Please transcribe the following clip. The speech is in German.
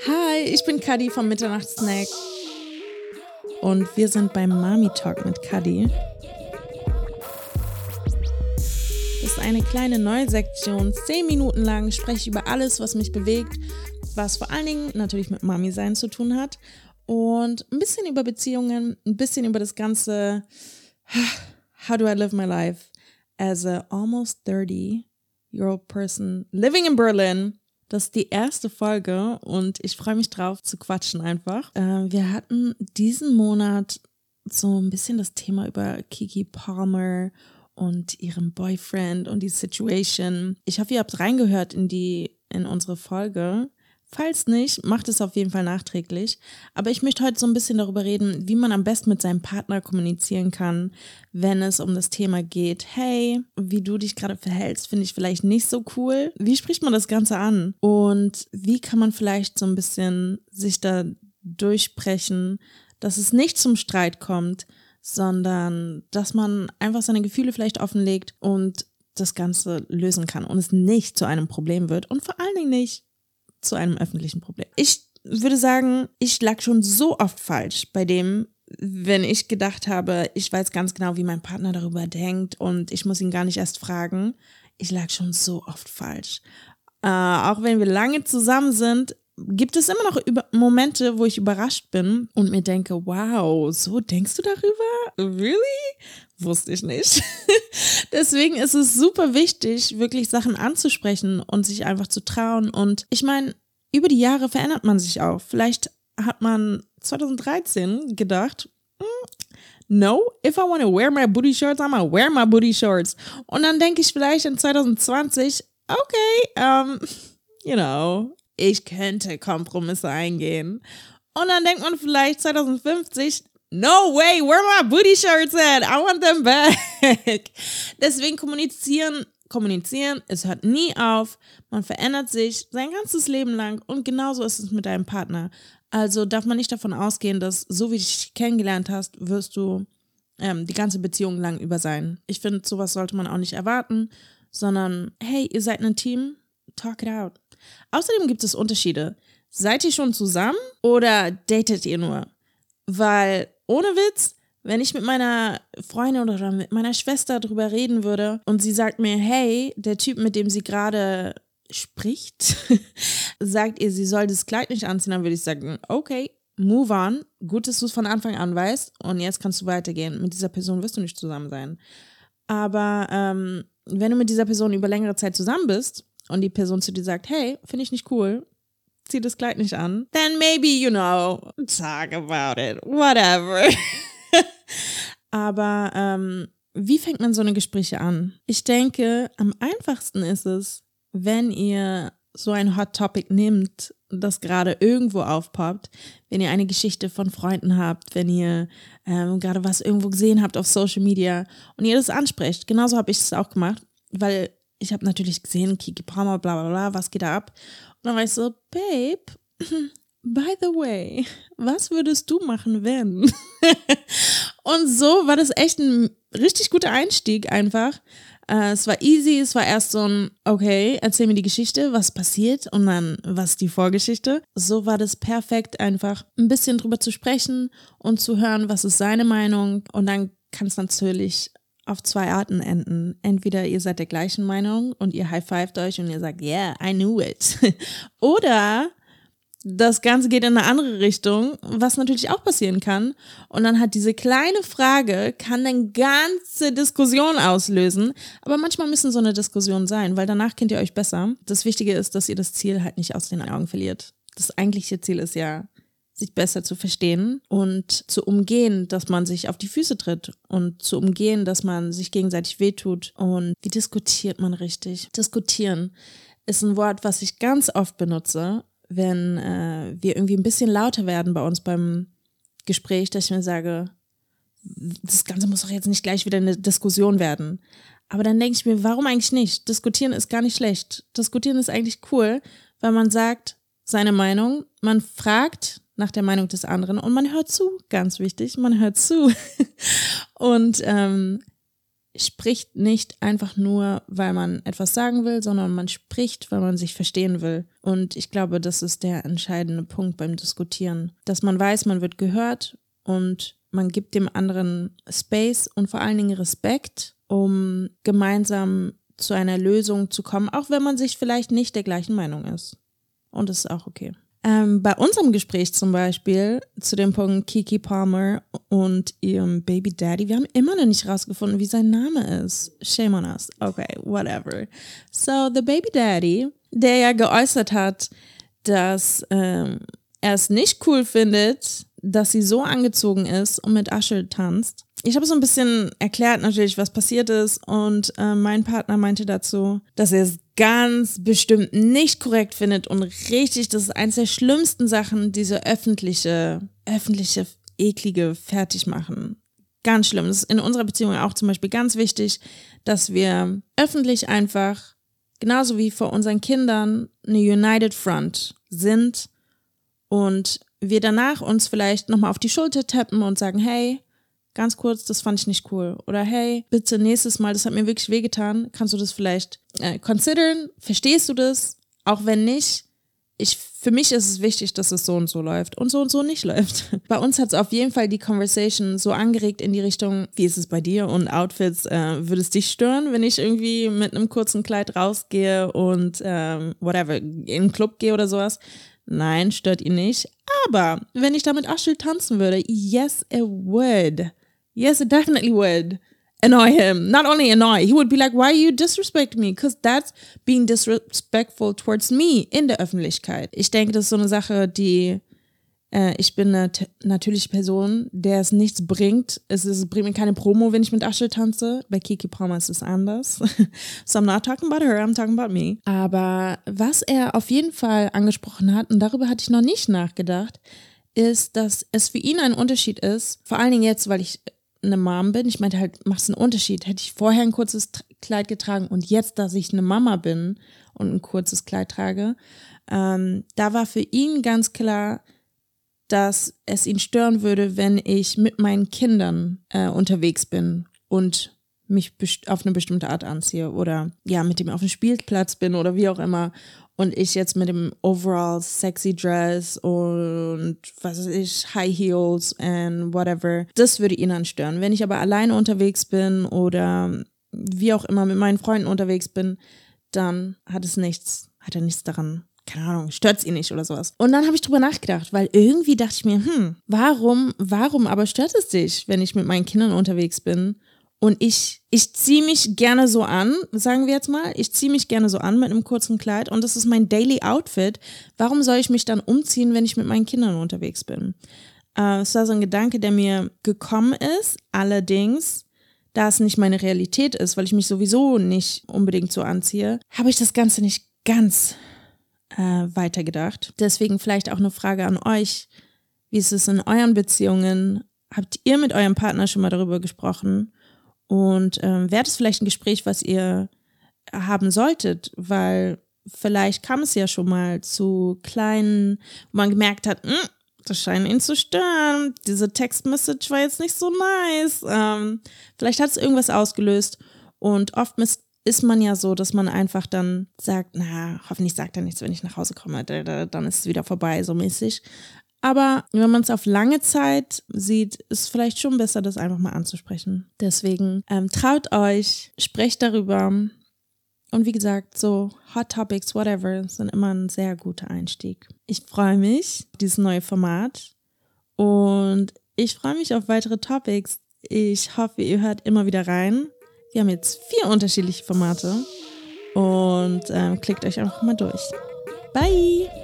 Hi, ich bin Kadi vom Mitternachtssnack. Und wir sind beim Mami Talk mit Kadi. Das ist eine kleine neue Sektion. Zehn Minuten lang spreche ich über alles, was mich bewegt, was vor allen Dingen natürlich mit Mami sein zu tun hat. Und ein bisschen über Beziehungen, ein bisschen über das ganze How do I live my life as a almost 30 year old person living in Berlin das ist die erste Folge und ich freue mich drauf zu quatschen einfach. Äh, wir hatten diesen Monat so ein bisschen das Thema über Kiki Palmer und ihrem Boyfriend und die Situation. Ich hoffe, ihr habt reingehört in die in unsere Folge. Falls nicht, macht es auf jeden Fall nachträglich. Aber ich möchte heute so ein bisschen darüber reden, wie man am besten mit seinem Partner kommunizieren kann, wenn es um das Thema geht. Hey, wie du dich gerade verhältst, finde ich vielleicht nicht so cool. Wie spricht man das Ganze an? Und wie kann man vielleicht so ein bisschen sich da durchsprechen, dass es nicht zum Streit kommt, sondern dass man einfach seine Gefühle vielleicht offenlegt und das Ganze lösen kann und es nicht zu einem Problem wird und vor allen Dingen nicht zu einem öffentlichen Problem. Ich würde sagen, ich lag schon so oft falsch bei dem, wenn ich gedacht habe, ich weiß ganz genau, wie mein Partner darüber denkt und ich muss ihn gar nicht erst fragen. Ich lag schon so oft falsch. Äh, auch wenn wir lange zusammen sind, gibt es immer noch Momente, wo ich überrascht bin und mir denke, wow, so denkst du darüber? Really? Wusste ich nicht. Deswegen ist es super wichtig, wirklich Sachen anzusprechen und sich einfach zu trauen. Und ich meine, über die Jahre verändert man sich auch. Vielleicht hat man 2013 gedacht, mm, no, if I want to wear my booty shorts, I'm gonna wear my booty shorts. Und dann denke ich vielleicht in 2020, okay, um, you know, ich könnte Kompromisse eingehen. Und dann denkt man vielleicht 2050, no way, where my booty shirts at? I want them back. Deswegen kommunizieren, kommunizieren, es hört nie auf. Man verändert sich sein ganzes Leben lang und genauso ist es mit deinem Partner. Also darf man nicht davon ausgehen, dass so wie du dich kennengelernt hast, wirst du ähm, die ganze Beziehung lang über sein. Ich finde, sowas sollte man auch nicht erwarten, sondern hey, ihr seid ein Team, talk it out. Außerdem gibt es Unterschiede. Seid ihr schon zusammen oder datet ihr nur? Weil ohne Witz, wenn ich mit meiner Freundin oder mit meiner Schwester drüber reden würde und sie sagt mir, hey, der Typ, mit dem sie gerade spricht, sagt ihr, sie soll das Kleid nicht anziehen, dann würde ich sagen, okay, move on. Gut, dass du es von Anfang an weißt und jetzt kannst du weitergehen. Mit dieser Person wirst du nicht zusammen sein. Aber ähm, wenn du mit dieser Person über längere Zeit zusammen bist und die Person zu dir sagt, hey, finde ich nicht cool, zieh das Kleid nicht an, then maybe, you know, talk about it, whatever. Aber ähm, wie fängt man so eine Gespräche an? Ich denke, am einfachsten ist es, wenn ihr so ein Hot Topic nimmt, das gerade irgendwo aufpoppt, wenn ihr eine Geschichte von Freunden habt, wenn ihr ähm, gerade was irgendwo gesehen habt auf Social Media und ihr das ansprecht. Genauso habe ich es auch gemacht, weil ich habe natürlich gesehen, Kiki Palmer, bla bla bla, was geht da ab? Und dann war ich so, Babe, by the way, was würdest du machen, wenn? und so war das echt ein richtig guter Einstieg einfach. Äh, es war easy, es war erst so ein, okay, erzähl mir die Geschichte, was passiert und dann, was die Vorgeschichte. So war das perfekt, einfach ein bisschen drüber zu sprechen und zu hören, was ist seine Meinung. Und dann kann es natürlich auf zwei Arten enden. Entweder ihr seid der gleichen Meinung und ihr high-fived euch und ihr sagt, yeah, I knew it. Oder das Ganze geht in eine andere Richtung, was natürlich auch passieren kann. Und dann hat diese kleine Frage, kann eine ganze Diskussion auslösen. Aber manchmal müssen so eine Diskussion sein, weil danach kennt ihr euch besser. Das Wichtige ist, dass ihr das Ziel halt nicht aus den Augen verliert. Das eigentliche Ziel ist ja, sich besser zu verstehen und zu umgehen, dass man sich auf die Füße tritt und zu umgehen, dass man sich gegenseitig wehtut. Und wie diskutiert man richtig? Diskutieren ist ein Wort, was ich ganz oft benutze, wenn äh, wir irgendwie ein bisschen lauter werden bei uns beim Gespräch, dass ich mir sage, das Ganze muss doch jetzt nicht gleich wieder eine Diskussion werden. Aber dann denke ich mir, warum eigentlich nicht? Diskutieren ist gar nicht schlecht. Diskutieren ist eigentlich cool, weil man sagt seine Meinung, man fragt nach der Meinung des anderen und man hört zu, ganz wichtig, man hört zu. und ähm, spricht nicht einfach nur, weil man etwas sagen will, sondern man spricht, weil man sich verstehen will. Und ich glaube, das ist der entscheidende Punkt beim Diskutieren, dass man weiß, man wird gehört und man gibt dem anderen Space und vor allen Dingen Respekt, um gemeinsam zu einer Lösung zu kommen, auch wenn man sich vielleicht nicht der gleichen Meinung ist. Und das ist auch okay. Ähm, bei unserem Gespräch zum Beispiel zu dem Punkt Kiki Palmer und ihrem Baby Daddy, wir haben immer noch nicht rausgefunden, wie sein Name ist. Shame on us. Okay, whatever. So, the Baby Daddy, der ja geäußert hat, dass ähm, er es nicht cool findet, dass sie so angezogen ist und mit Asche tanzt. Ich habe so ein bisschen erklärt natürlich, was passiert ist und äh, mein Partner meinte dazu, dass er es ganz bestimmt nicht korrekt findet und richtig, das ist eines der schlimmsten Sachen, diese öffentliche, öffentliche, eklige Fertigmachen. Ganz schlimm. Das ist in unserer Beziehung auch zum Beispiel ganz wichtig, dass wir öffentlich einfach, genauso wie vor unseren Kindern, eine United Front sind und wir danach uns vielleicht nochmal auf die Schulter tappen und sagen, hey, ganz kurz, das fand ich nicht cool. Oder hey, bitte nächstes Mal, das hat mir wirklich wehgetan, kannst du das vielleicht äh, considern? Verstehst du das? Auch wenn nicht, ich, für mich ist es wichtig, dass es so und so läuft und so und so nicht läuft. Bei uns hat es auf jeden Fall die Conversation so angeregt in die Richtung, wie ist es bei dir und Outfits, äh, würde es dich stören, wenn ich irgendwie mit einem kurzen Kleid rausgehe und ähm, whatever, in einen Club gehe oder sowas? Nein, stört ihn nicht. Aber wenn ich da mit Aschel tanzen würde, yes, it would. Yes, it definitely would annoy him. Not only annoy, he would be like, why you disrespect me? Because that's being disrespectful towards me in der Öffentlichkeit. Ich denke, das ist so eine Sache, die äh, ich bin eine natürliche Person, der es nichts bringt. Es, ist, es bringt mir keine Promo, wenn ich mit Asche tanze. Bei Kiki Palmer ist es anders. so I'm not talking about her, I'm talking about me. Aber was er auf jeden Fall angesprochen hat, und darüber hatte ich noch nicht nachgedacht, ist, dass es für ihn ein Unterschied ist, vor allen Dingen jetzt, weil ich eine Mom bin. Ich meinte halt, macht es einen Unterschied? Hätte ich vorher ein kurzes Kleid getragen und jetzt, dass ich eine Mama bin und ein kurzes Kleid trage, ähm, da war für ihn ganz klar, dass es ihn stören würde, wenn ich mit meinen Kindern äh, unterwegs bin und mich auf eine bestimmte Art anziehe oder ja, mit dem auf dem Spielplatz bin oder wie auch immer und ich jetzt mit dem overall sexy Dress und was weiß ich, High Heels and whatever, das würde ihn dann stören. Wenn ich aber alleine unterwegs bin oder wie auch immer mit meinen Freunden unterwegs bin, dann hat es nichts, hat er nichts daran keine Ahnung, stört's ihn nicht oder sowas. Und dann habe ich drüber nachgedacht, weil irgendwie dachte ich mir, hm, warum, warum aber stört es dich, wenn ich mit meinen Kindern unterwegs bin und ich, ich ziehe mich gerne so an, sagen wir jetzt mal, ich ziehe mich gerne so an mit einem kurzen Kleid und das ist mein Daily Outfit. Warum soll ich mich dann umziehen, wenn ich mit meinen Kindern unterwegs bin? Äh, war so ein Gedanke, der mir gekommen ist. Allerdings, da es nicht meine Realität ist, weil ich mich sowieso nicht unbedingt so anziehe, habe ich das Ganze nicht ganz äh, weitergedacht. Deswegen vielleicht auch eine Frage an euch. Wie ist es in euren Beziehungen? Habt ihr mit eurem Partner schon mal darüber gesprochen? Und ähm, wäre das vielleicht ein Gespräch, was ihr haben solltet, weil vielleicht kam es ja schon mal zu kleinen, wo man gemerkt hat, hm, das scheint ihn zu stören. Diese Textmessage war jetzt nicht so nice. Ähm, vielleicht hat es irgendwas ausgelöst. Und oft ist man ja so, dass man einfach dann sagt, na, hoffentlich sagt er nichts, wenn ich nach Hause komme, dann ist es wieder vorbei, so mäßig. Aber wenn man es auf lange Zeit sieht, ist es vielleicht schon besser, das einfach mal anzusprechen. Deswegen ähm, traut euch, sprecht darüber. Und wie gesagt, so Hot Topics, whatever, sind immer ein sehr guter Einstieg. Ich freue mich, dieses neue Format. Und ich freue mich auf weitere Topics. Ich hoffe, ihr hört immer wieder rein. Wir haben jetzt vier unterschiedliche Formate. Und ähm, klickt euch einfach mal durch. Bye!